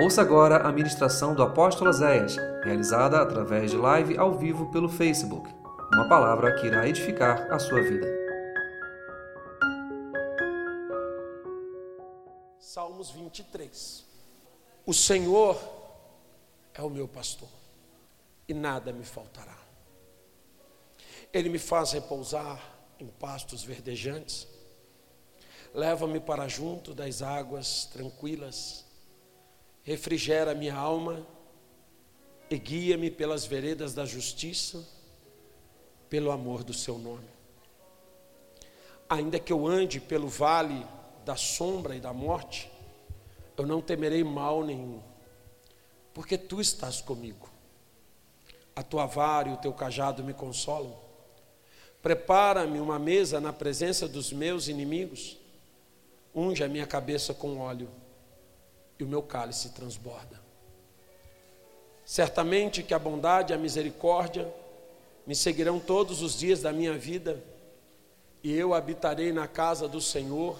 Ouça agora a ministração do apóstolo Zéias, realizada através de live ao vivo pelo Facebook. Uma palavra que irá edificar a sua vida. Salmos 23. O Senhor é o meu pastor e nada me faltará. Ele me faz repousar em pastos verdejantes, leva-me para junto das águas tranquilas refrigera minha alma e guia-me pelas veredas da justiça, pelo amor do seu nome. Ainda que eu ande pelo vale da sombra e da morte, eu não temerei mal nenhum, porque tu estás comigo. A tua vara e o teu cajado me consolam. Prepara-me uma mesa na presença dos meus inimigos, unge a minha cabeça com óleo e o meu cálice transborda. Certamente que a bondade e a misericórdia me seguirão todos os dias da minha vida, e eu habitarei na casa do Senhor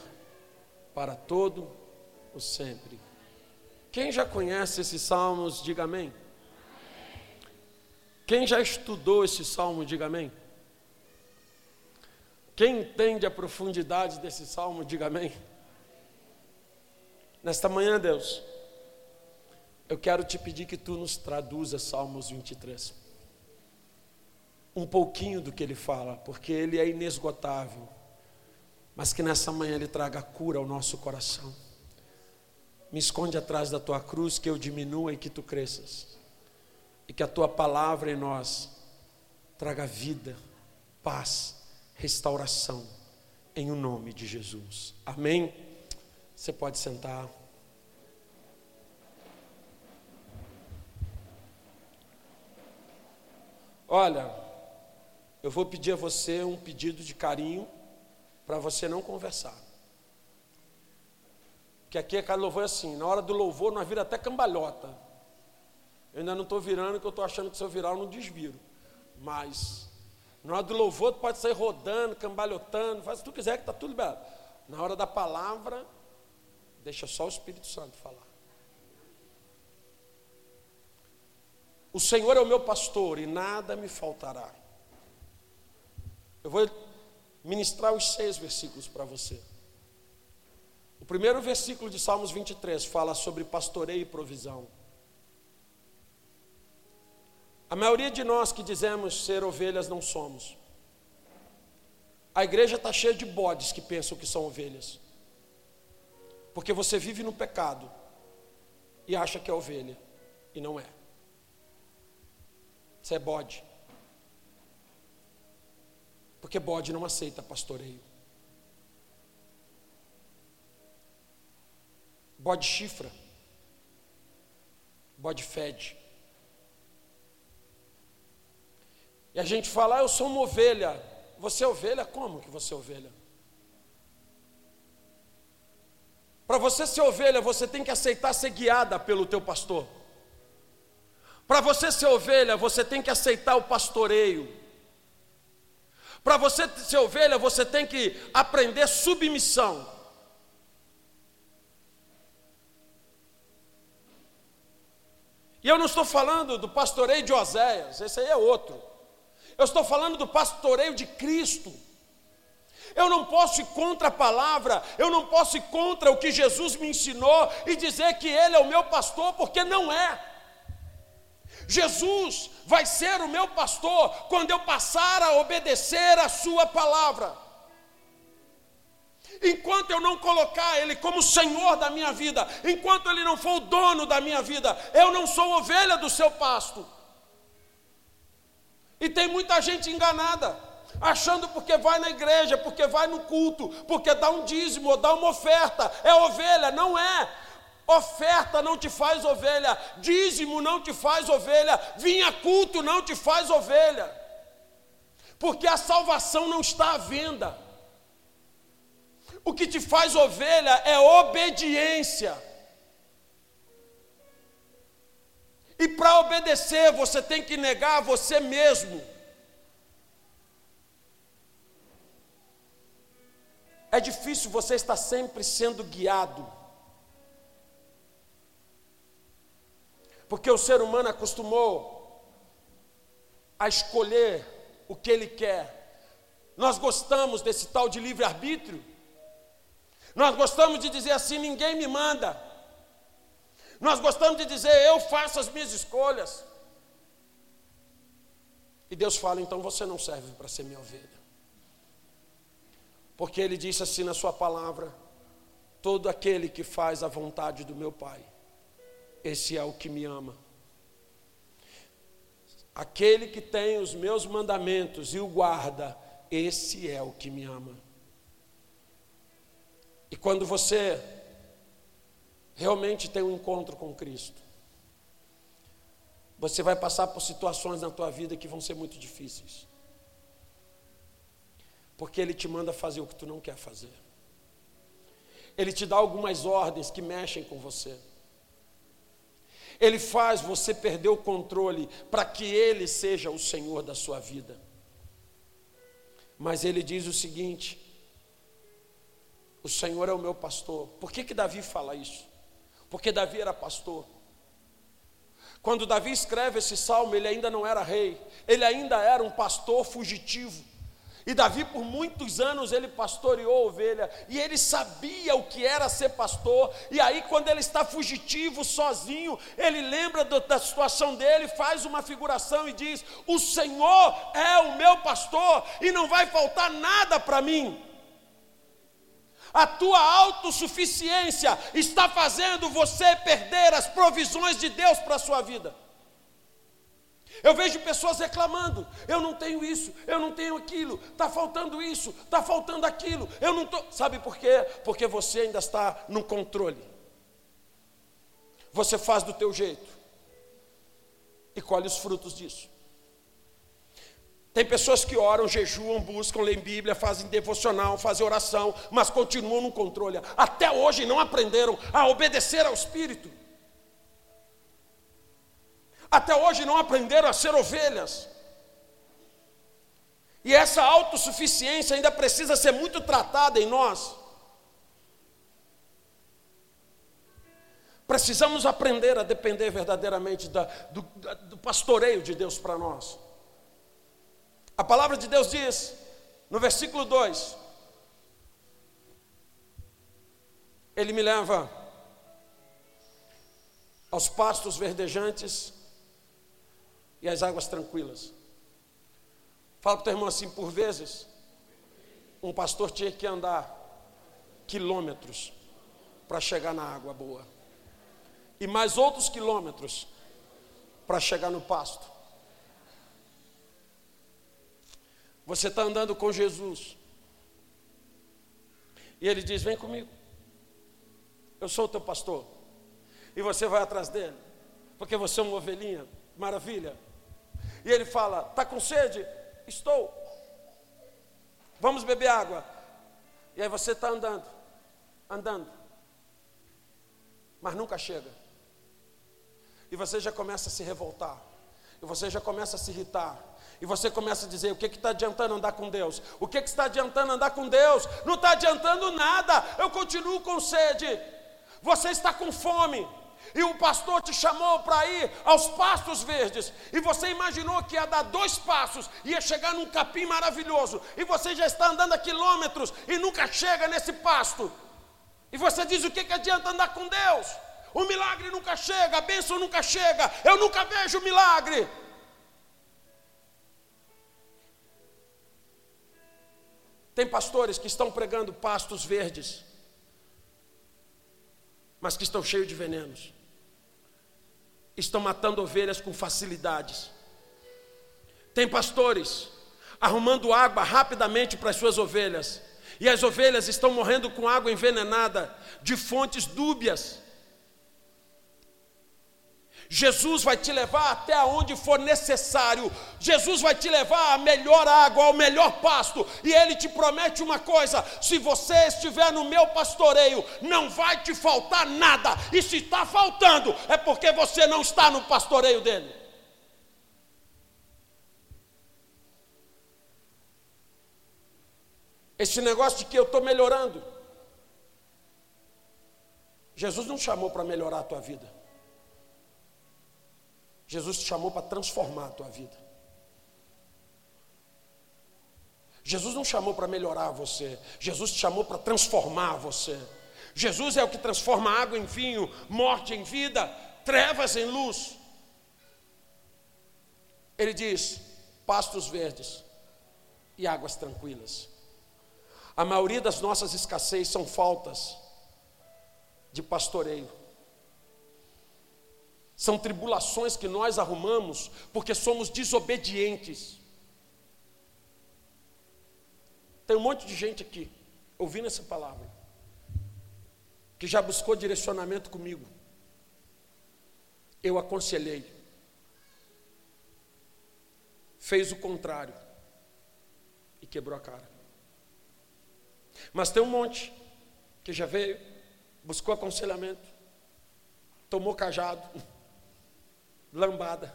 para todo o sempre. Quem já conhece esses salmos, diga amém. Quem já estudou esse salmo, diga amém. Quem entende a profundidade desse salmo, diga amém. Nesta manhã, Deus, eu quero te pedir que tu nos traduza Salmos 23. Um pouquinho do que ele fala, porque ele é inesgotável, mas que nessa manhã ele traga cura ao nosso coração. Me esconde atrás da tua cruz, que eu diminua e que tu cresças, e que a tua palavra em nós traga vida, paz, restauração, em o nome de Jesus. Amém. Você pode sentar. Olha, eu vou pedir a você um pedido de carinho para você não conversar. Que aqui a cada louvor é assim, na hora do louvor nós vira até cambalhota. Eu ainda não estou virando, que eu estou achando que se eu virar eu não desviro. Mas na hora do louvor tu pode sair rodando, cambalhotando, faz o que tu quiser que está tudo liberado. Na hora da palavra, Deixa só o Espírito Santo falar. O Senhor é o meu pastor e nada me faltará. Eu vou ministrar os seis versículos para você. O primeiro versículo de Salmos 23 fala sobre pastoreio e provisão. A maioria de nós que dizemos ser ovelhas não somos. A igreja está cheia de bodes que pensam que são ovelhas. Porque você vive no pecado e acha que é ovelha e não é. Você é bode. Porque bode não aceita pastoreio. Bode chifra. Bode fede. E a gente fala, ah, eu sou uma ovelha. Você é ovelha? Como que você é ovelha? Para você ser ovelha, você tem que aceitar ser guiada pelo teu pastor. Para você ser ovelha, você tem que aceitar o pastoreio. Para você ser ovelha, você tem que aprender submissão. E eu não estou falando do pastoreio de Oséias, esse aí é outro. Eu estou falando do pastoreio de Cristo. Eu não posso ir contra a palavra, eu não posso ir contra o que Jesus me ensinou e dizer que Ele é o meu pastor, porque não é. Jesus vai ser o meu pastor quando eu passar a obedecer a Sua palavra. Enquanto eu não colocar Ele como Senhor da minha vida, enquanto Ele não for o dono da minha vida, eu não sou ovelha do seu pasto. E tem muita gente enganada achando porque vai na igreja, porque vai no culto, porque dá um dízimo ou dá uma oferta, é ovelha, não é. Oferta não te faz ovelha, dízimo não te faz ovelha, vinha culto não te faz ovelha, porque a salvação não está à venda. O que te faz ovelha é obediência. E para obedecer, você tem que negar você mesmo. É difícil você estar sempre sendo guiado. Porque o ser humano acostumou a escolher o que ele quer. Nós gostamos desse tal de livre-arbítrio. Nós gostamos de dizer assim: ninguém me manda. Nós gostamos de dizer: eu faço as minhas escolhas. E Deus fala: então você não serve para ser minha ovelha. Porque Ele disse assim na Sua palavra: todo aquele que faz a vontade do meu Pai, esse é o que me ama. Aquele que tem os meus mandamentos e o guarda, esse é o que me ama. E quando você realmente tem um encontro com Cristo, você vai passar por situações na tua vida que vão ser muito difíceis. Porque Ele te manda fazer o que tu não quer fazer. Ele te dá algumas ordens que mexem com você. Ele faz você perder o controle para que Ele seja o Senhor da sua vida. Mas Ele diz o seguinte: O Senhor é o meu pastor. Por que, que Davi fala isso? Porque Davi era pastor. Quando Davi escreve esse salmo, ele ainda não era rei, ele ainda era um pastor fugitivo. E Davi, por muitos anos, ele pastoreou ovelha, e ele sabia o que era ser pastor. E aí, quando ele está fugitivo, sozinho, ele lembra do, da situação dele, faz uma figuração e diz: O Senhor é o meu pastor, e não vai faltar nada para mim. A tua autossuficiência está fazendo você perder as provisões de Deus para a sua vida. Eu vejo pessoas reclamando: eu não tenho isso, eu não tenho aquilo, está faltando isso, está faltando aquilo, eu não estou. Sabe por quê? Porque você ainda está no controle. Você faz do teu jeito e colhe os frutos disso. Tem pessoas que oram, jejuam, buscam, leem Bíblia, fazem devocional, fazem oração, mas continuam no controle. Até hoje não aprenderam a obedecer ao Espírito. Até hoje não aprenderam a ser ovelhas. E essa autossuficiência ainda precisa ser muito tratada em nós. Precisamos aprender a depender verdadeiramente da, do, do pastoreio de Deus para nós. A palavra de Deus diz, no versículo 2: Ele me leva aos pastos verdejantes e as águas tranquilas. Fala para o teu irmão assim, por vezes, um pastor tinha que andar quilômetros para chegar na água boa. E mais outros quilômetros para chegar no pasto. Você está andando com Jesus. E ele diz: Vem comigo. Eu sou o teu pastor. E você vai atrás dele. Porque você é uma ovelhinha. Maravilha. E ele fala: Está com sede? Estou. Vamos beber água. E aí você está andando, andando, mas nunca chega. E você já começa a se revoltar. E você já começa a se irritar. E você começa a dizer: o que está adiantando andar com Deus? O que, que está adiantando andar com Deus? Não está adiantando nada. Eu continuo com sede. Você está com fome e o pastor te chamou para ir aos pastos verdes, e você imaginou que ia dar dois passos, ia chegar num capim maravilhoso, e você já está andando a quilômetros e nunca chega nesse pasto, e você diz: o que, que adianta andar com Deus? O milagre nunca chega, a bênção nunca chega, eu nunca vejo milagre. Tem pastores que estão pregando pastos verdes, mas que estão cheios de venenos estão matando ovelhas com facilidades. Tem pastores arrumando água rapidamente para as suas ovelhas, e as ovelhas estão morrendo com água envenenada de fontes dúbias. Jesus vai te levar até onde for necessário. Jesus vai te levar à melhor água, ao melhor pasto. E Ele te promete uma coisa: se você estiver no meu pastoreio, não vai te faltar nada. E se está faltando, é porque você não está no pastoreio dele. Esse negócio de que eu estou melhorando. Jesus não chamou para melhorar a tua vida. Jesus te chamou para transformar a tua vida. Jesus não chamou para melhorar você, Jesus te chamou para transformar você. Jesus é o que transforma água em vinho, morte em vida, trevas em luz. Ele diz: pastos verdes e águas tranquilas. A maioria das nossas escassez são faltas de pastoreio. São tribulações que nós arrumamos porque somos desobedientes. Tem um monte de gente aqui ouvindo essa palavra que já buscou direcionamento comigo. Eu aconselhei. Fez o contrário e quebrou a cara. Mas tem um monte que já veio, buscou aconselhamento, tomou cajado, lambada,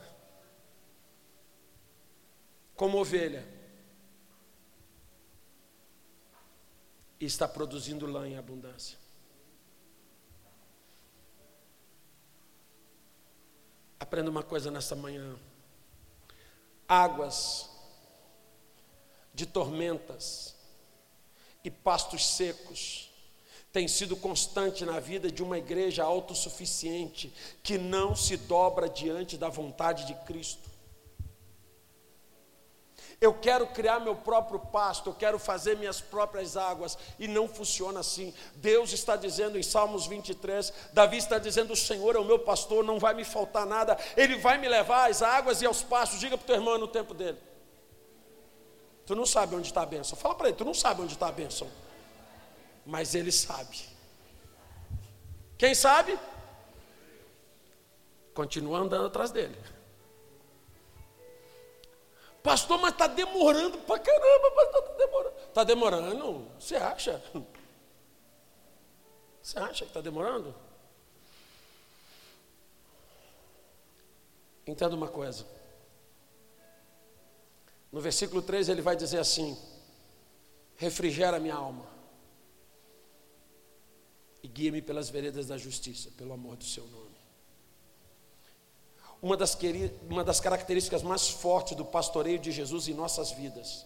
como ovelha, e está produzindo lã em abundância. Aprenda uma coisa nessa manhã. Águas de tormentas e pastos secos tem sido constante na vida de uma igreja autossuficiente que não se dobra diante da vontade de Cristo. Eu quero criar meu próprio pasto, eu quero fazer minhas próprias águas, e não funciona assim. Deus está dizendo em Salmos 23, Davi está dizendo: O Senhor é o meu pastor, não vai me faltar nada, Ele vai me levar às águas e aos pastos. Diga para o teu irmão no tempo dele. Tu não sabe onde está a bênção. Fala para ele, tu não sabe onde está a bênção. Mas ele sabe. Quem sabe? Continua andando atrás dele. Pastor, mas está demorando para caramba, pastor, está demorando. Está demorando? Você acha? Você acha que está demorando? Entenda uma coisa. No versículo 3 ele vai dizer assim: refrigera minha alma e guia-me pelas veredas da justiça, pelo amor do seu nome. Uma das, uma das características mais fortes do pastoreio de Jesus em nossas vidas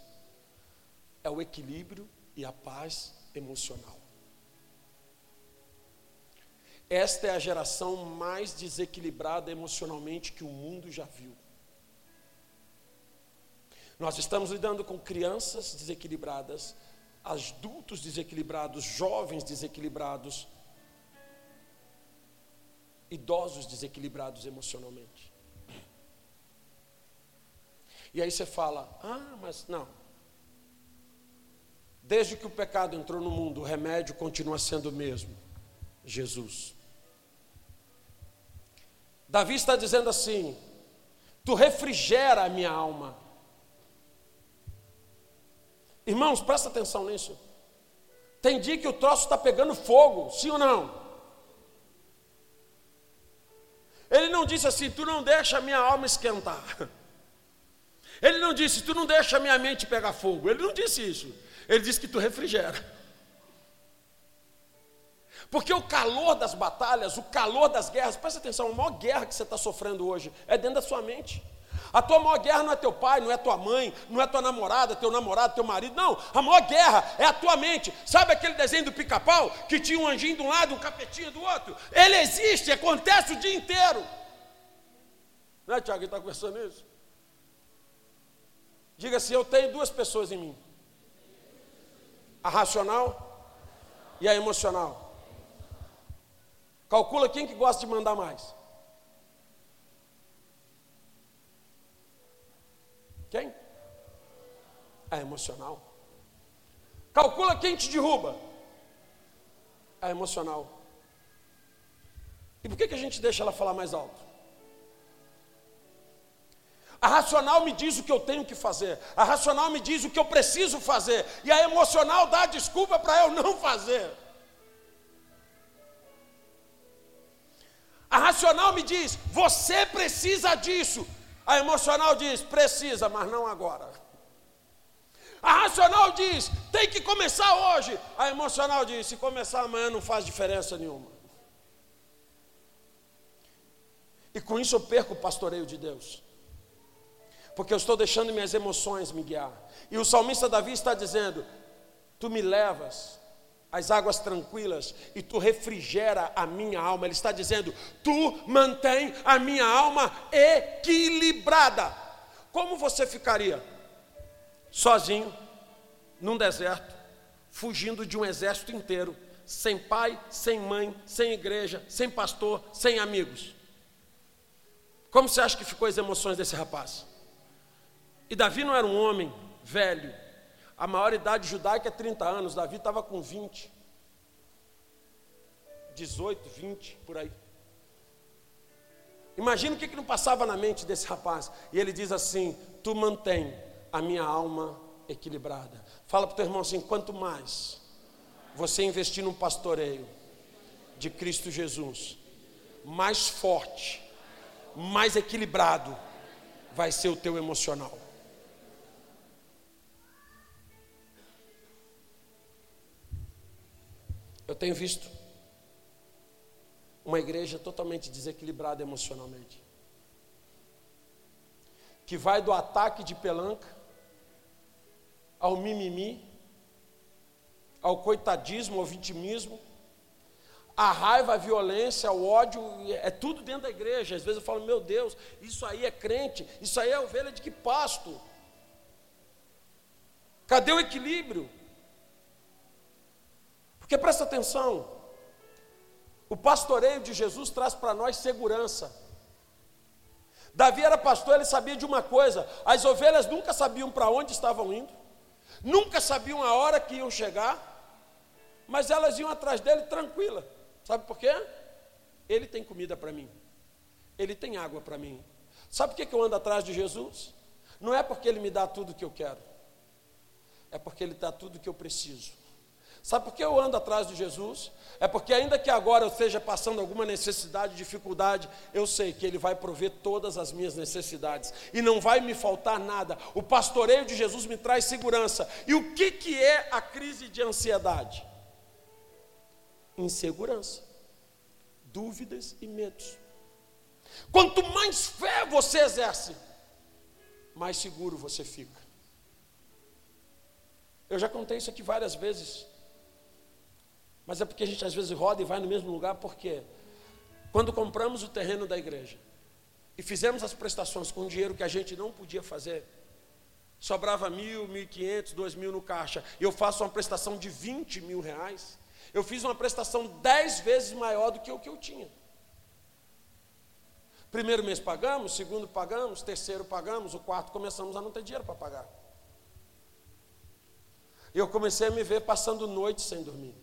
é o equilíbrio e a paz emocional. Esta é a geração mais desequilibrada emocionalmente que o mundo já viu. Nós estamos lidando com crianças desequilibradas, adultos desequilibrados, jovens desequilibrados, idosos desequilibrados emocionalmente. E aí você fala: ah, mas não. Desde que o pecado entrou no mundo, o remédio continua sendo o mesmo: Jesus. Davi está dizendo assim: Tu refrigera a minha alma. Irmãos, presta atenção nisso. Tem dia que o troço está pegando fogo, sim ou não? Ele não disse assim: Tu não deixa a minha alma esquentar. Ele não disse: Tu não deixa a minha mente pegar fogo. Ele não disse isso. Ele disse que tu refrigera. Porque o calor das batalhas, o calor das guerras, presta atenção, a maior guerra que você está sofrendo hoje é dentro da sua mente. A tua maior guerra não é teu pai, não é tua mãe, não é tua namorada, teu namorado, teu marido. Não, a maior guerra é a tua mente. Sabe aquele desenho do pica-pau que tinha um anjinho de um lado, um capetinho do outro? Ele existe, acontece o dia inteiro. Não é, Tiago, que está conversando isso? Diga assim: eu tenho duas pessoas em mim: a racional e a emocional. Calcula quem que gosta de mandar mais. Quem? A emocional. Calcula quem te derruba. A emocional. E por que, que a gente deixa ela falar mais alto? A racional me diz o que eu tenho que fazer. A racional me diz o que eu preciso fazer. E a emocional dá desculpa para eu não fazer. A racional me diz: você precisa disso. A emocional diz: precisa, mas não agora. A racional diz: tem que começar hoje. A emocional diz: se começar amanhã não faz diferença nenhuma. E com isso eu perco o pastoreio de Deus. Porque eu estou deixando minhas emoções me guiar. E o salmista Davi está dizendo: Tu me levas às águas tranquilas e tu refrigera a minha alma. Ele está dizendo: Tu mantém a minha alma equilibrada. Como você ficaria? Sozinho, num deserto, fugindo de um exército inteiro, sem pai, sem mãe, sem igreja, sem pastor, sem amigos. Como você acha que ficou as emoções desse rapaz? E Davi não era um homem velho. A maior idade judaica é 30 anos, Davi estava com 20. 18, 20, por aí. Imagina o que, que não passava na mente desse rapaz. E ele diz assim: Tu mantém a minha alma equilibrada. Fala para o teu irmão assim: quanto mais você investir num pastoreio de Cristo Jesus, mais forte, mais equilibrado vai ser o teu emocional. Eu tenho visto uma igreja totalmente desequilibrada emocionalmente. Que vai do ataque de pelanca ao mimimi, ao coitadismo, ao vitimismo, a raiva, a violência, o ódio, é tudo dentro da igreja. Às vezes eu falo, meu Deus, isso aí é crente, isso aí é ovelha de que pasto? Cadê o equilíbrio? Porque presta atenção, o pastoreio de Jesus traz para nós segurança. Davi era pastor, ele sabia de uma coisa: as ovelhas nunca sabiam para onde estavam indo, nunca sabiam a hora que iam chegar, mas elas iam atrás dele tranquila. Sabe por quê? Ele tem comida para mim, ele tem água para mim. Sabe por que eu ando atrás de Jesus? Não é porque ele me dá tudo o que eu quero, é porque ele dá tudo o que eu preciso. Sabe por que eu ando atrás de Jesus? É porque, ainda que agora eu esteja passando alguma necessidade, dificuldade, eu sei que Ele vai prover todas as minhas necessidades e não vai me faltar nada. O pastoreio de Jesus me traz segurança. E o que, que é a crise de ansiedade? Insegurança, dúvidas e medos. Quanto mais fé você exerce, mais seguro você fica. Eu já contei isso aqui várias vezes. Mas é porque a gente às vezes roda e vai no mesmo lugar, porque quando compramos o terreno da igreja e fizemos as prestações com dinheiro que a gente não podia fazer, sobrava mil, mil e quinhentos, dois mil no caixa, e eu faço uma prestação de 20 mil reais, eu fiz uma prestação dez vezes maior do que o que eu tinha. Primeiro mês pagamos, segundo pagamos, terceiro pagamos, o quarto começamos a não ter dinheiro para pagar. Eu comecei a me ver passando noite sem dormir.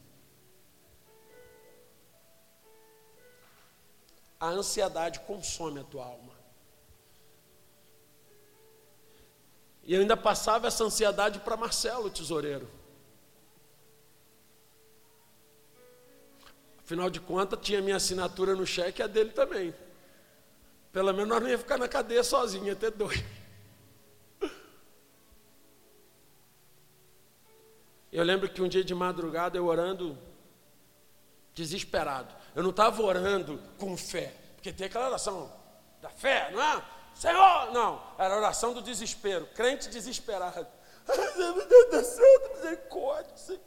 A ansiedade consome a tua alma. E eu ainda passava essa ansiedade para Marcelo, tesoureiro. Afinal de contas, tinha minha assinatura no cheque e a dele também. Pelo menos nós não ia ficar na cadeia sozinho, ia ter dois. Eu lembro que um dia de madrugada, eu orando, desesperado. Eu não estava orando com fé, porque tem aquela oração da fé, não é? Senhor, não, era a oração do desespero, crente desesperado. Meu Deus do céu, misericórdia, Senhor.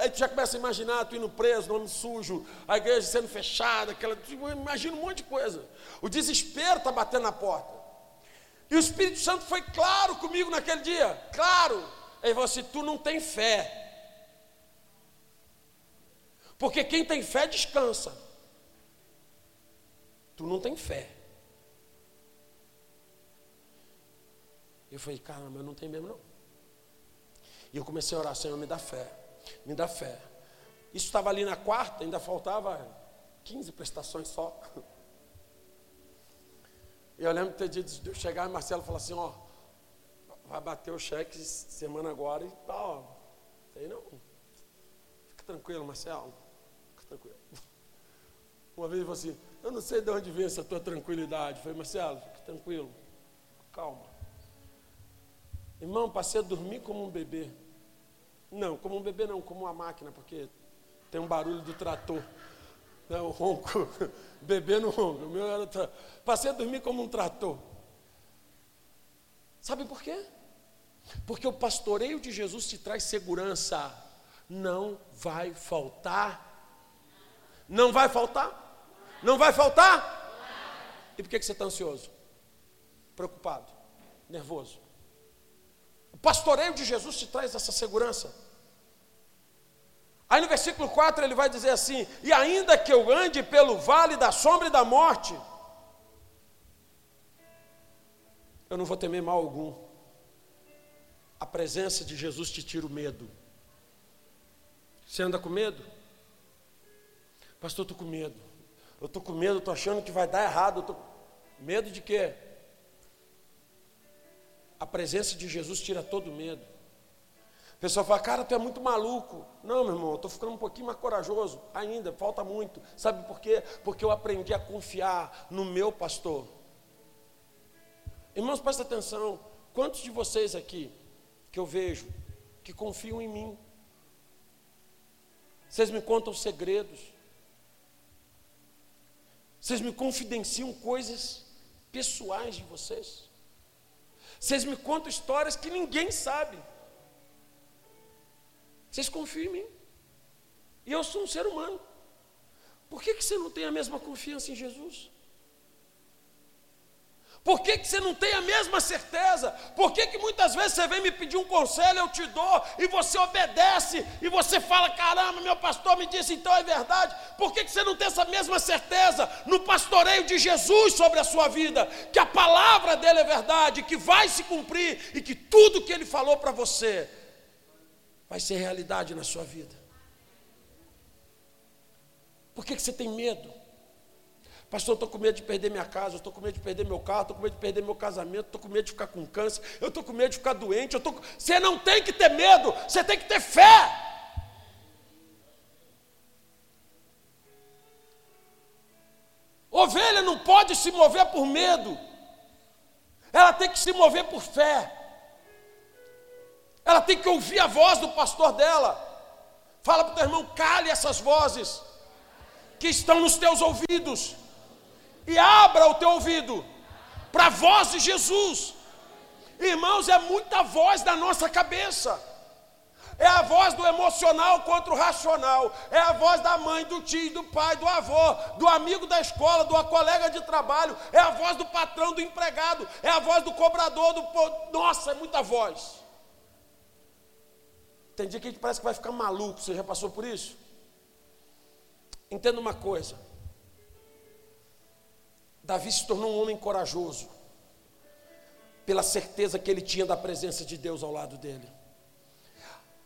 Aí tu já começa a imaginar tu indo preso, nome sujo, a igreja sendo fechada, aquela, imagina um monte de coisa. O desespero está batendo na porta. E o Espírito Santo foi claro comigo naquele dia, claro. Ele falou assim: tu não tem fé. Porque quem tem fé descansa. Tu não tem fé. Eu falei, caramba, eu não tenho mesmo não. E eu comecei a orar, Senhor, me dá fé, me dá fé. Isso estava ali na quarta, ainda faltava 15 prestações só. Eu lembro de, de eu chegar e Marcelo falou assim, ó, vai bater o cheque semana agora e tal. Sei não. Fica tranquilo, Marcelo tranquilo. Uma vez ele falou assim: Eu não sei de onde vem essa tua tranquilidade. Eu falei, Marcelo, tranquilo, calma. Irmão, passei a dormir como um bebê. Não, como um bebê não, como uma máquina, porque tem um barulho do trator. É o ronco, bebendo ronco. O meu era tra... Passei a dormir como um trator. Sabe por quê? Porque o pastoreio de Jesus te traz segurança. Não vai faltar. Não vai faltar? Não vai faltar? E por que você está ansioso? Preocupado, nervoso. O pastoreio de Jesus te traz essa segurança. Aí no versículo 4 ele vai dizer assim: E ainda que eu ande pelo vale da sombra e da morte, eu não vou temer mal algum. A presença de Jesus te tira o medo. Você anda com medo? Pastor, estou com medo. Eu estou com medo, estou achando que vai dar errado. Tô... Medo de quê? A presença de Jesus tira todo medo. O pessoal fala, cara, tu é muito maluco. Não, meu irmão, eu estou ficando um pouquinho mais corajoso ainda, falta muito. Sabe por quê? Porque eu aprendi a confiar no meu pastor. Irmãos, presta atenção. Quantos de vocês aqui que eu vejo que confiam em mim? Vocês me contam segredos. Vocês me confidenciam coisas pessoais de vocês. Vocês me contam histórias que ninguém sabe. Vocês confiam em mim. E eu sou um ser humano. Por que, que você não tem a mesma confiança em Jesus? Por que, que você não tem a mesma certeza? Por que, que muitas vezes você vem me pedir um conselho, eu te dou, e você obedece, e você fala: caramba, meu pastor me disse, então é verdade. Por que, que você não tem essa mesma certeza no pastoreio de Jesus sobre a sua vida? Que a palavra dele é verdade, que vai se cumprir, e que tudo que ele falou para você vai ser realidade na sua vida. Por que, que você tem medo? Pastor, eu estou com medo de perder minha casa, eu estou com medo de perder meu carro, estou com medo de perder meu casamento, estou com medo de ficar com câncer, eu estou com medo de ficar doente. Você não tem que ter medo, você tem que ter fé. Ovelha não pode se mover por medo, ela tem que se mover por fé. Ela tem que ouvir a voz do pastor dela. Fala para o teu irmão, cale essas vozes que estão nos teus ouvidos e abra o teu ouvido para a voz de Jesus. Irmãos, é muita voz da nossa cabeça. É a voz do emocional contra o racional. É a voz da mãe, do tio, do pai, do avô, do amigo da escola, do colega de trabalho. É a voz do patrão, do empregado. É a voz do cobrador, do. Nossa, é muita voz. Tem dia que a gente parece que vai ficar maluco. Você já passou por isso? Entenda uma coisa. Davi se tornou um homem corajoso, pela certeza que ele tinha da presença de Deus ao lado dele.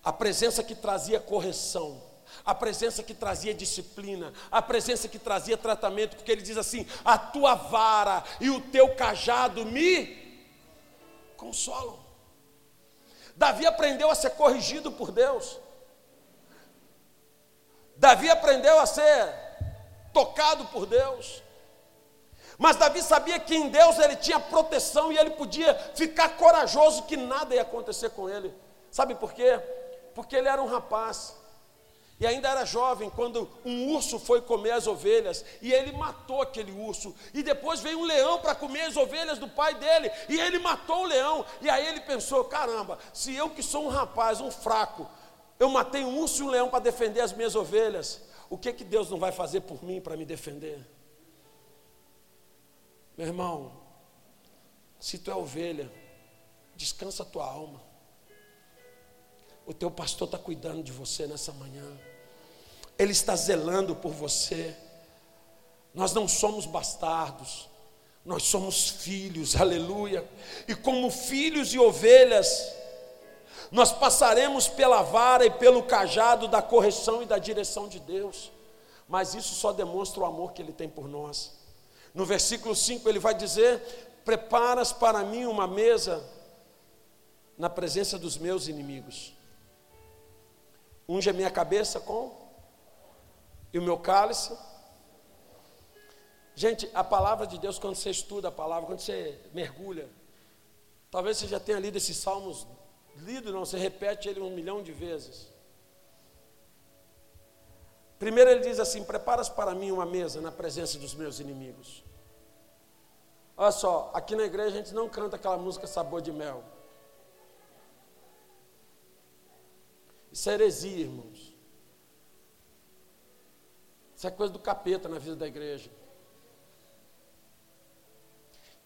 A presença que trazia correção, a presença que trazia disciplina, a presença que trazia tratamento, porque ele diz assim: a tua vara e o teu cajado me consolam. Davi aprendeu a ser corrigido por Deus. Davi aprendeu a ser tocado por Deus. Mas Davi sabia que em Deus ele tinha proteção e ele podia ficar corajoso que nada ia acontecer com ele. Sabe por quê? Porque ele era um rapaz. E ainda era jovem quando um urso foi comer as ovelhas e ele matou aquele urso. E depois veio um leão para comer as ovelhas do pai dele e ele matou o leão. E aí ele pensou: caramba, se eu que sou um rapaz, um fraco, eu matei um urso e um leão para defender as minhas ovelhas, o que que Deus não vai fazer por mim para me defender? Meu irmão, se tu é ovelha, descansa a tua alma. O teu pastor está cuidando de você nessa manhã. Ele está zelando por você. Nós não somos bastardos, nós somos filhos, aleluia. E como filhos e ovelhas, nós passaremos pela vara e pelo cajado da correção e da direção de Deus. Mas isso só demonstra o amor que Ele tem por nós. No versículo 5 ele vai dizer: Preparas para mim uma mesa na presença dos meus inimigos. Unge a minha cabeça com e o meu cálice. Gente, a palavra de Deus, quando você estuda a palavra, quando você mergulha, talvez você já tenha lido esses salmos, lido não, você repete ele um milhão de vezes. Primeiro ele diz assim: Preparas para mim uma mesa na presença dos meus inimigos. Olha só, aqui na igreja a gente não canta aquela música Sabor de Mel. Isso é heresia, irmãos. Isso é coisa do capeta na vida da igreja.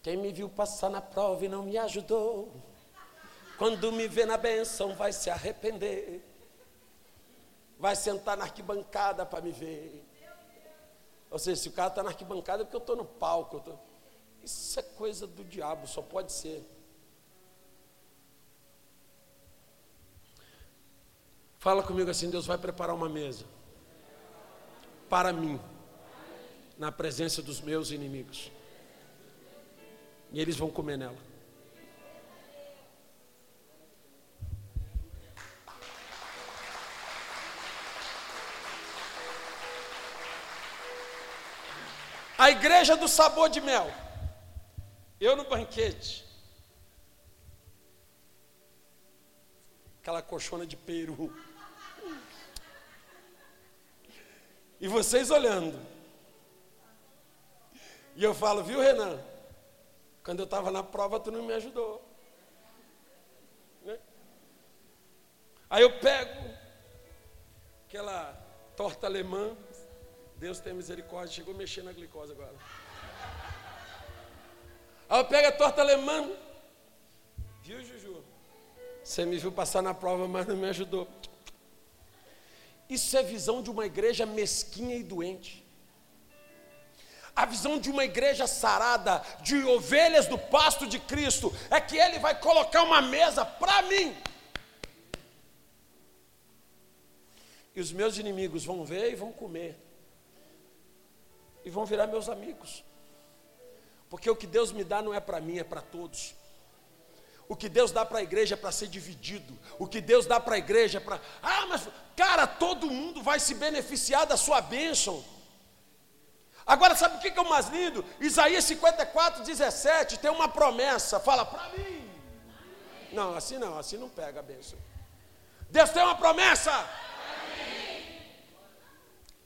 Quem me viu passar na prova e não me ajudou, quando me vê na benção vai se arrepender vai sentar na arquibancada para me ver. Ou seja, se o cara está na arquibancada é porque eu estou no palco. Tô... Isso é coisa do diabo, só pode ser. Fala comigo assim: Deus vai preparar uma mesa para mim, na presença dos meus inimigos, e eles vão comer nela. A igreja do sabor de mel. Eu no banquete. Aquela colchona de peru. E vocês olhando. E eu falo, viu, Renan? Quando eu estava na prova, tu não me ajudou. Né? Aí eu pego aquela torta alemã, Deus tem misericórdia, chegou mexer na glicose agora. Aí eu pego a torta alemã. Viu, Juju? Você me viu passar na prova, mas não me ajudou. Isso é visão de uma igreja mesquinha e doente. A visão de uma igreja sarada, de ovelhas do pasto de Cristo, é que Ele vai colocar uma mesa para mim. E os meus inimigos vão ver e vão comer e vão virar meus amigos. Porque o que Deus me dá não é para mim, é para todos. O que Deus dá para a igreja é para ser dividido. O que Deus dá para a igreja é para. Ah, mas, cara, todo mundo vai se beneficiar da sua bênção. Agora, sabe o que é o mais lindo? Isaías 54, 17 tem uma promessa. Fala, para mim. Não, assim não, assim não pega a bênção. Deus tem uma promessa.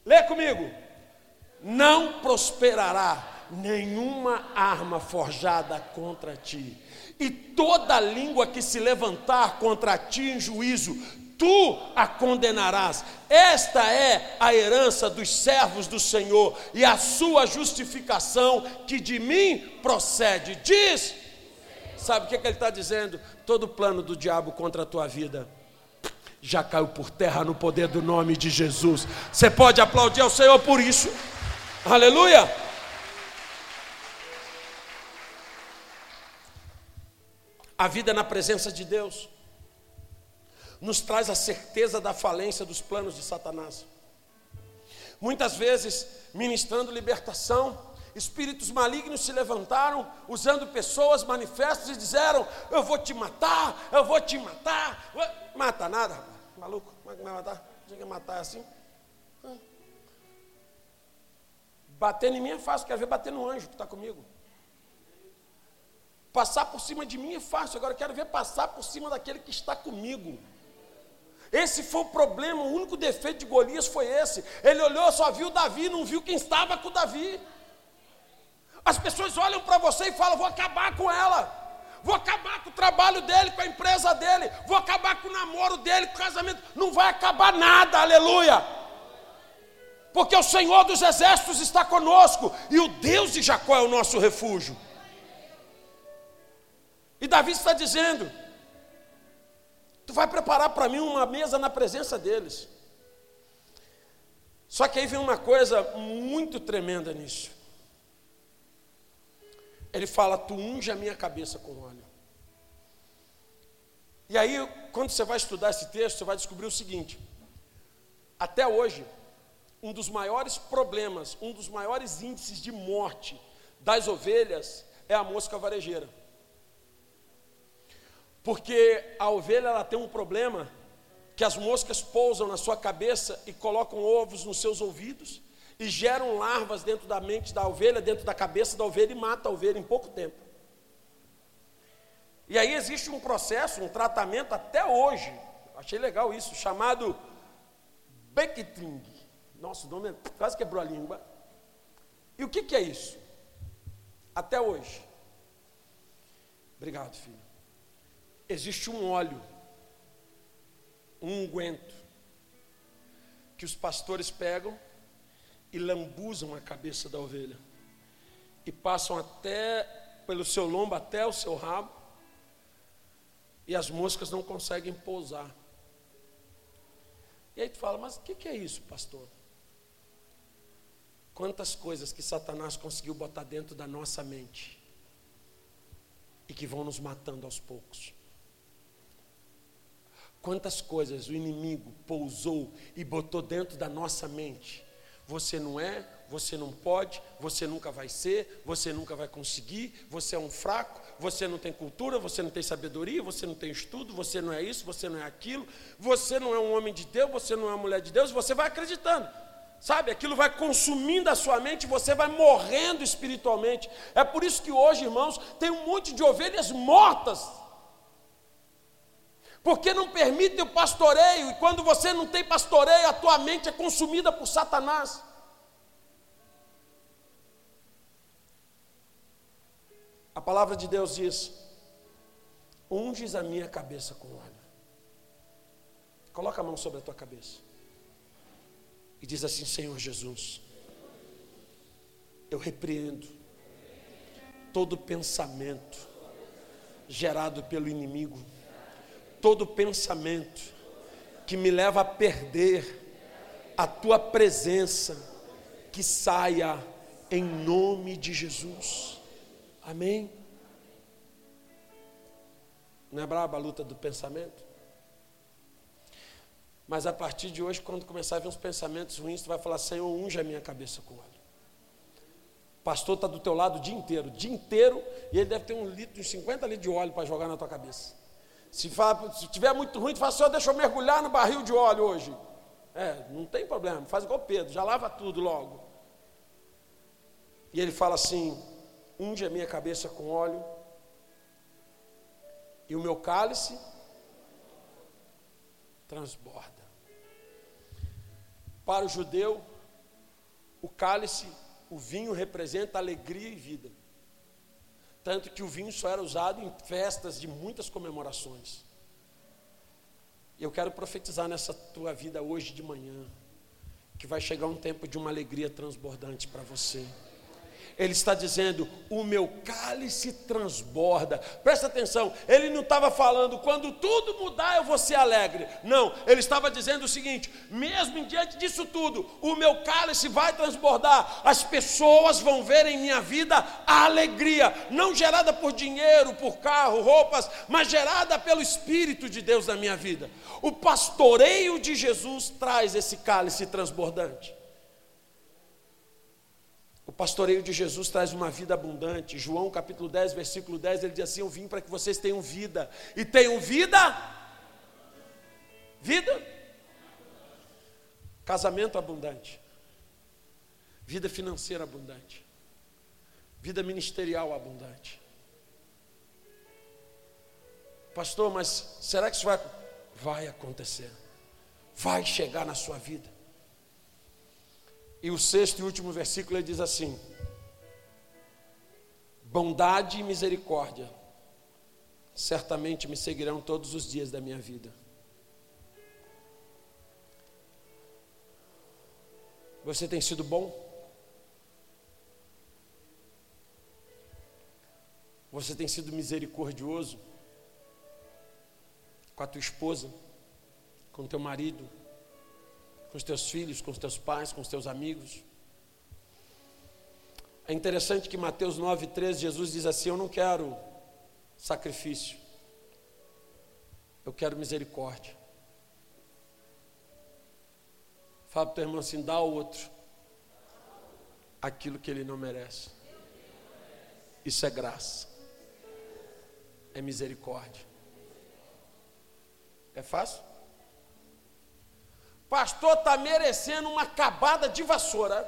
Lê comigo não prosperará nenhuma arma forjada contra ti, e toda língua que se levantar contra ti em juízo, tu a condenarás. Esta é a herança dos servos do Senhor e a sua justificação que de mim procede. Diz, sabe o que, é que ele está dizendo? Todo plano do diabo contra a tua vida já caiu por terra no poder do nome de Jesus. Você pode aplaudir ao Senhor por isso? Aleluia! A vida na presença de Deus nos traz a certeza da falência dos planos de Satanás. Muitas vezes, ministrando libertação, espíritos malignos se levantaram, usando pessoas manifestas e disseram: Eu vou te matar, eu vou te matar. Mata nada, maluco, como é que vai matar? Diga matar assim. Bater em mim é fácil, quero ver bater no anjo que está comigo. Passar por cima de mim é fácil, agora quero ver passar por cima daquele que está comigo. Esse foi o problema, o único defeito de Golias foi esse. Ele olhou, só viu Davi, não viu quem estava com Davi. As pessoas olham para você e falam: vou acabar com ela. Vou acabar com o trabalho dele, com a empresa dele, vou acabar com o namoro dele, com o casamento. Não vai acabar nada, aleluia porque o Senhor dos exércitos está conosco e o Deus de Jacó é o nosso refúgio. E Davi está dizendo: Tu vai preparar para mim uma mesa na presença deles. Só que aí vem uma coisa muito tremenda nisso. Ele fala: Tu unge a minha cabeça com óleo. E aí, quando você vai estudar esse texto, você vai descobrir o seguinte: até hoje, um dos maiores problemas, um dos maiores índices de morte das ovelhas é a mosca varejeira. Porque a ovelha ela tem um problema que as moscas pousam na sua cabeça e colocam ovos nos seus ouvidos e geram larvas dentro da mente da ovelha, dentro da cabeça da ovelha e mata a ovelha em pouco tempo. E aí existe um processo, um tratamento até hoje, achei legal isso, chamado Becketing Nossa, o nome é, quase quebrou a língua. E o que, que é isso? Até hoje. Obrigado, filho. Existe um óleo, um unguento, que os pastores pegam e lambuzam a cabeça da ovelha e passam até pelo seu lombo até o seu rabo e as moscas não conseguem pousar. E aí tu fala, mas o que, que é isso, pastor? Quantas coisas que Satanás conseguiu botar dentro da nossa mente e que vão nos matando aos poucos. Quantas coisas o inimigo pousou e botou dentro da nossa mente. Você não é, você não pode, você nunca vai ser, você nunca vai conseguir, você é um fraco, você não tem cultura, você não tem sabedoria, você não tem estudo, você não é isso, você não é aquilo, você não é um homem de Deus, você não é uma mulher de Deus, você vai acreditando. Sabe, aquilo vai consumindo a sua mente, você vai morrendo espiritualmente. É por isso que hoje, irmãos, tem um monte de ovelhas mortas. Porque não permite o pastoreio, e quando você não tem pastoreio, a tua mente é consumida por Satanás. A palavra de Deus diz: unges a minha cabeça com óleo. Coloca a mão sobre a tua cabeça e diz assim: Senhor Jesus, eu repreendo todo pensamento gerado pelo inimigo, todo pensamento que me leva a perder a tua presença, que saia em nome de Jesus. Amém? Não é braba a luta do pensamento? Mas a partir de hoje, quando começar a vir uns pensamentos ruins, tu vai falar, Senhor, unja a minha cabeça com óleo. O pastor está do teu lado o dia inteiro, o dia inteiro, e ele deve ter um litro, uns 50 litros de óleo para jogar na tua cabeça. Se, fala, se tiver muito ruim, tu fala, Senhor, deixa eu mergulhar no barril de óleo hoje. É, não tem problema, faz igual Pedro, já lava tudo logo. E ele fala assim: unge a minha cabeça com óleo, e o meu cálice transborda. Para o judeu, o cálice, o vinho representa alegria e vida. Tanto que o vinho só era usado em festas de muitas comemorações. E eu quero profetizar nessa tua vida hoje de manhã, que vai chegar um tempo de uma alegria transbordante para você. Ele está dizendo: o meu cálice transborda. Presta atenção, ele não estava falando, quando tudo mudar eu vou ser alegre. Não, ele estava dizendo o seguinte: mesmo diante disso tudo, o meu cálice vai transbordar. As pessoas vão ver em minha vida a alegria, não gerada por dinheiro, por carro, roupas, mas gerada pelo Espírito de Deus na minha vida. O pastoreio de Jesus traz esse cálice transbordante. Pastoreio de Jesus traz uma vida abundante. João capítulo 10, versículo 10, ele diz assim: Eu vim para que vocês tenham vida. E tenham vida? Vida? Casamento abundante. Vida financeira abundante. Vida ministerial abundante. Pastor, mas será que isso vai? Vai acontecer. Vai chegar na sua vida. E o sexto e último versículo ele diz assim: Bondade e misericórdia certamente me seguirão todos os dias da minha vida. Você tem sido bom? Você tem sido misericordioso com a tua esposa, com o teu marido, com os teus filhos, com os teus pais, com os teus amigos. É interessante que Mateus 9,13 Jesus diz assim: Eu não quero sacrifício, eu quero misericórdia. Fala para o teu irmão assim: dá ao outro aquilo que ele não merece. Isso é graça, é misericórdia. É fácil? Pastor está merecendo uma acabada de vassoura.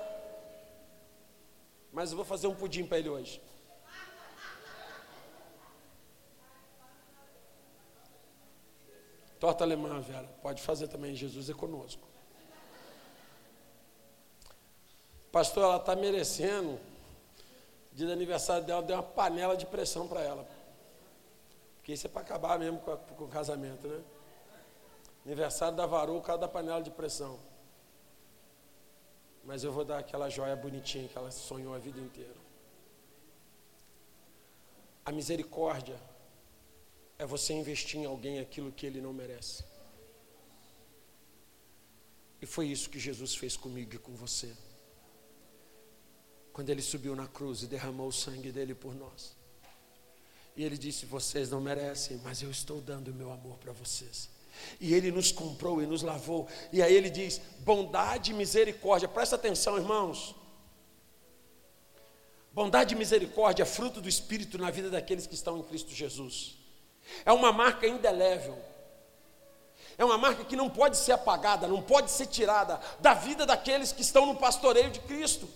Mas eu vou fazer um pudim para ele hoje. Torta alemã, Vera. Pode fazer também. Jesus é conosco. Pastor, ela está merecendo. Dia do aniversário dela, deu uma panela de pressão para ela. Porque isso é para acabar mesmo com, a, com, o casamento, né? Aniversário da varoa, o cara da panela de pressão. Mas eu vou dar aquela joia bonitinha que ela sonhou a vida inteira. A misericórdia é você investir em alguém aquilo que ele não merece. E foi isso que Jesus fez comigo e com você. Quando ele subiu na cruz e derramou o sangue dele por nós. E ele disse: Vocês não merecem, mas eu estou dando o meu amor para vocês. E ele nos comprou e nos lavou. E aí ele diz: bondade e misericórdia. Presta atenção, irmãos. Bondade e misericórdia é fruto do Espírito na vida daqueles que estão em Cristo Jesus. É uma marca indelével. É uma marca que não pode ser apagada, não pode ser tirada da vida daqueles que estão no pastoreio de Cristo.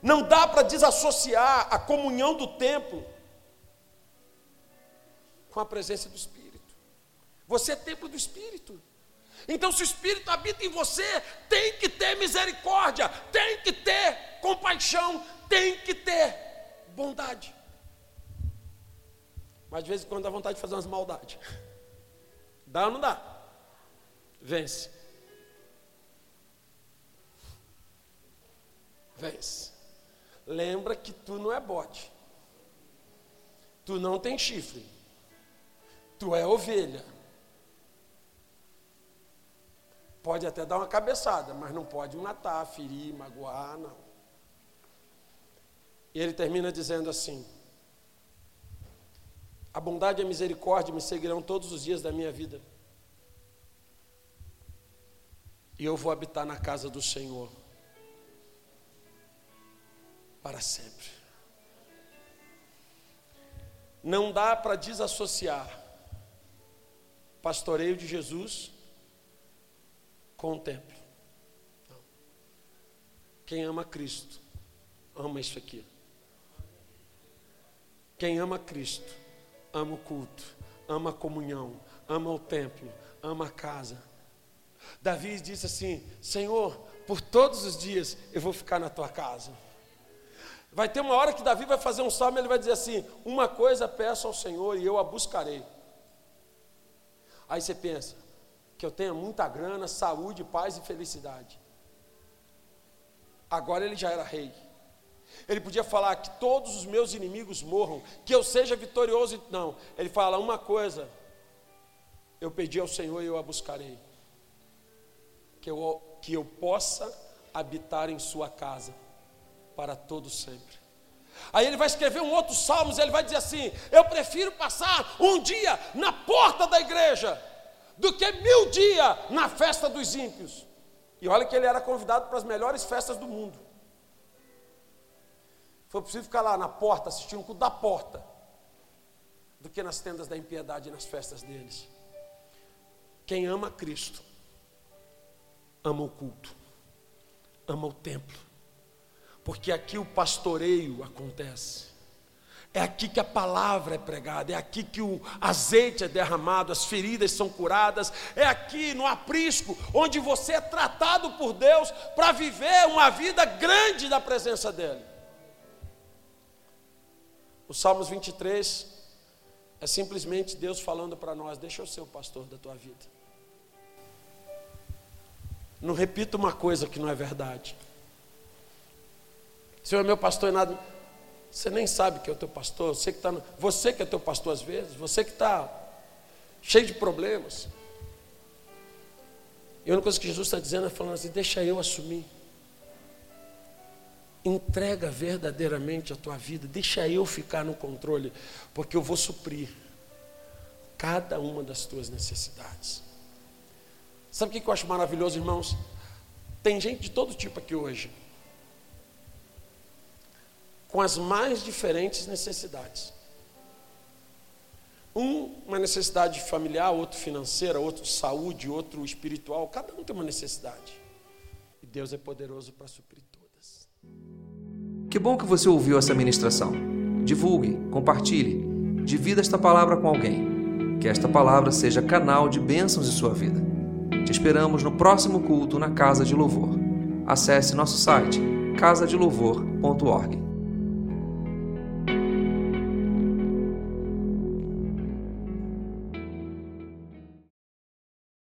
Não dá para desassociar a comunhão do templo com a presença do Espírito. Você é templo do Espírito. Então, se o Espírito habita em você, tem que ter misericórdia, tem que ter compaixão, tem que ter bondade. Mas de vez em quando dá vontade de fazer umas maldades. Dá ou não dá? Vence. Vence. Lembra que tu não é bote. Tu não tem chifre. Tu é ovelha. Pode até dar uma cabeçada, mas não pode matar, ferir, magoar, não. E ele termina dizendo assim: A bondade e a misericórdia me seguirão todos os dias da minha vida. E eu vou habitar na casa do Senhor para sempre. Não dá para desassociar pastoreio de Jesus com o templo. Quem ama Cristo, ama isso aqui. Quem ama Cristo, ama o culto, ama a comunhão, ama o templo, ama a casa. Davi disse assim: Senhor, por todos os dias eu vou ficar na tua casa. Vai ter uma hora que Davi vai fazer um salmo e ele vai dizer assim: Uma coisa peço ao Senhor e eu a buscarei. Aí você pensa, que eu tenha muita grana, saúde, paz e felicidade. Agora ele já era rei. Ele podia falar que todos os meus inimigos morram, que eu seja vitorioso. Não, ele fala uma coisa: eu pedi ao Senhor e eu a buscarei. Que eu, que eu possa habitar em Sua casa para todo sempre. Aí ele vai escrever um outro salmos, ele vai dizer assim: Eu prefiro passar um dia na porta da igreja do que mil dias na festa dos ímpios. E olha que ele era convidado para as melhores festas do mundo. Foi possível ficar lá na porta, assistindo o culto da porta, do que nas tendas da impiedade e nas festas deles. Quem ama Cristo, ama o culto, ama o templo, porque aqui o pastoreio acontece. É aqui que a palavra é pregada, é aqui que o azeite é derramado, as feridas são curadas, é aqui no aprisco, onde você é tratado por Deus para viver uma vida grande da presença dEle. O Salmos 23 é simplesmente Deus falando para nós: deixa eu ser o pastor da tua vida. Não repita uma coisa que não é verdade. Senhor é meu pastor e nada. Você nem sabe que é o teu pastor, você que, tá, você que é teu pastor às vezes, você que está cheio de problemas. E a única coisa que Jesus está dizendo é falando assim: deixa eu assumir. Entrega verdadeiramente a tua vida, deixa eu ficar no controle, porque eu vou suprir cada uma das tuas necessidades. Sabe o que eu acho maravilhoso, irmãos? Tem gente de todo tipo aqui hoje com as mais diferentes necessidades. Um, uma necessidade familiar, outro financeira, outro de saúde, outro espiritual. Cada um tem uma necessidade. E Deus é poderoso para suprir todas. Que bom que você ouviu essa ministração. Divulgue, compartilhe, divida esta palavra com alguém. Que esta palavra seja canal de bênçãos em sua vida. Te esperamos no próximo culto na Casa de Louvor. acesse nosso site casadelouvor.org.